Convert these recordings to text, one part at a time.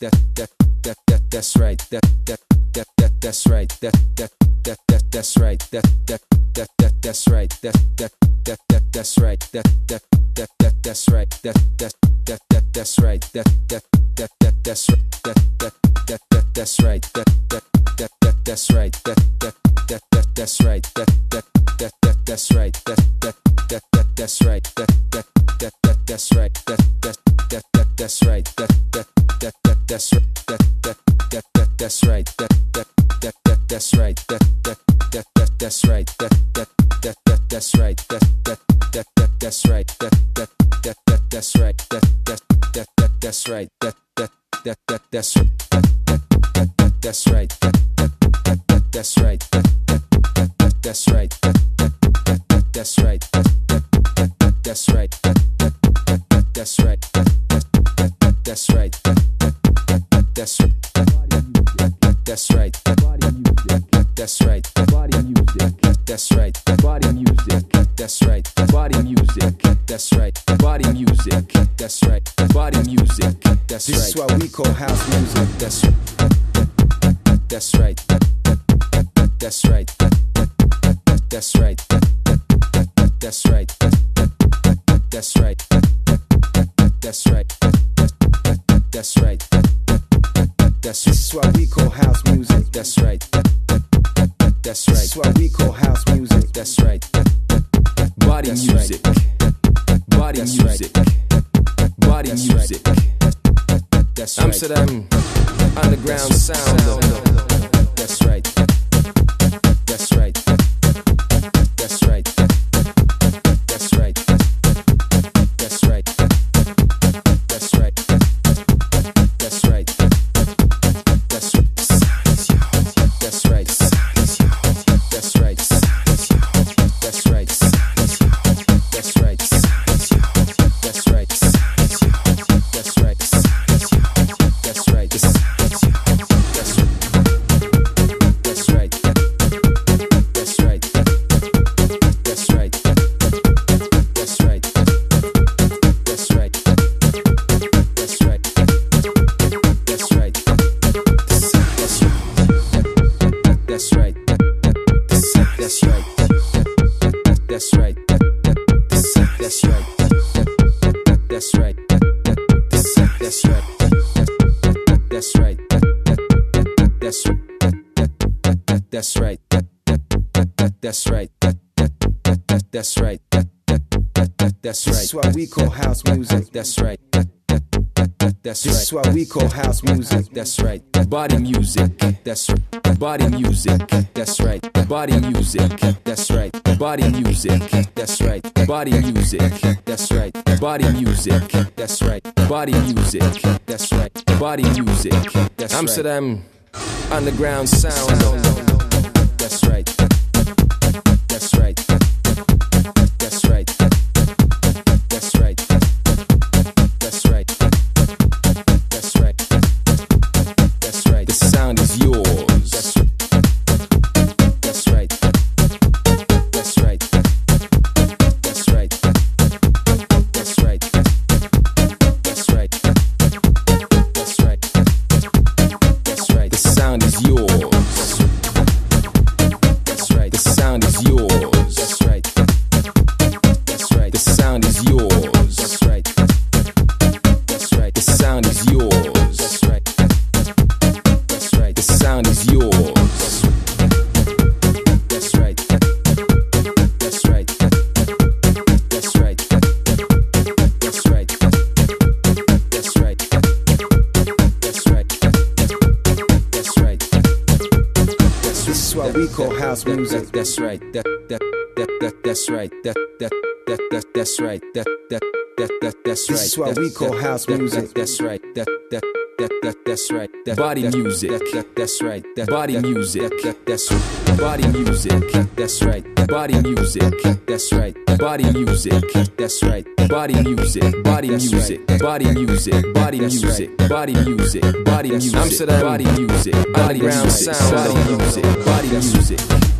that that that that that's right that that that that that's right that that that that that's right that that that that that's right that that that that that's right that that that that that's right that that that that that's right that that that that that's right that that that that that's right that that that that that's right that that that that that's right that that that that that's right that that that that that's right that that that that that's right that that that that that's right that that that that that's right that that that that that's right that that that that that's right that that that that that's right that that that that that's right that that that that that's right that that that that that's right that that that that that's right that that that that that's right that that that that's right that that that that's right that that that that's right that that that that's right that that that's right that that that's right that that's right that's right that's right Body music. that's right Body music. that's right Body music. that's right Body music. that's right Body music. that's right Body music. that's This is right what we call house music. That's right, that's right that's right that's right that's right that's right that's right that's right that's right that's This is what we call house music. that's right that's This is right what we call house music. that's right Body That's music. Body That's right. music. Body That's right. music. that's right Amsterdam underground sound. That's right. What we call house music. That's right. That's This is what we call house music. That's right. Body music. That's right. Body music. That's right. Body music. That's right. Body music. That's right. Body music. That's right. Body music. That's right. Body music. That's right. Body music. That's right. Amsterdam underground sound. That's right. That's right. House music. That's right. That that that that that's right. That that that that that's right. That that that that that's right. This is what we call house that- music. That's right. That that that that that's right. That Body that- music. That that that's right. That Body that- music. That that that's right. Body music. That's right. Body music. That's right. Body music. That's right. Body music. Body music. Body music. Body music. Body music. Body music. Amsterdam. Body music. Underground music. Body music. Body music.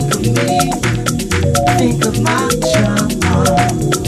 Healthy think of my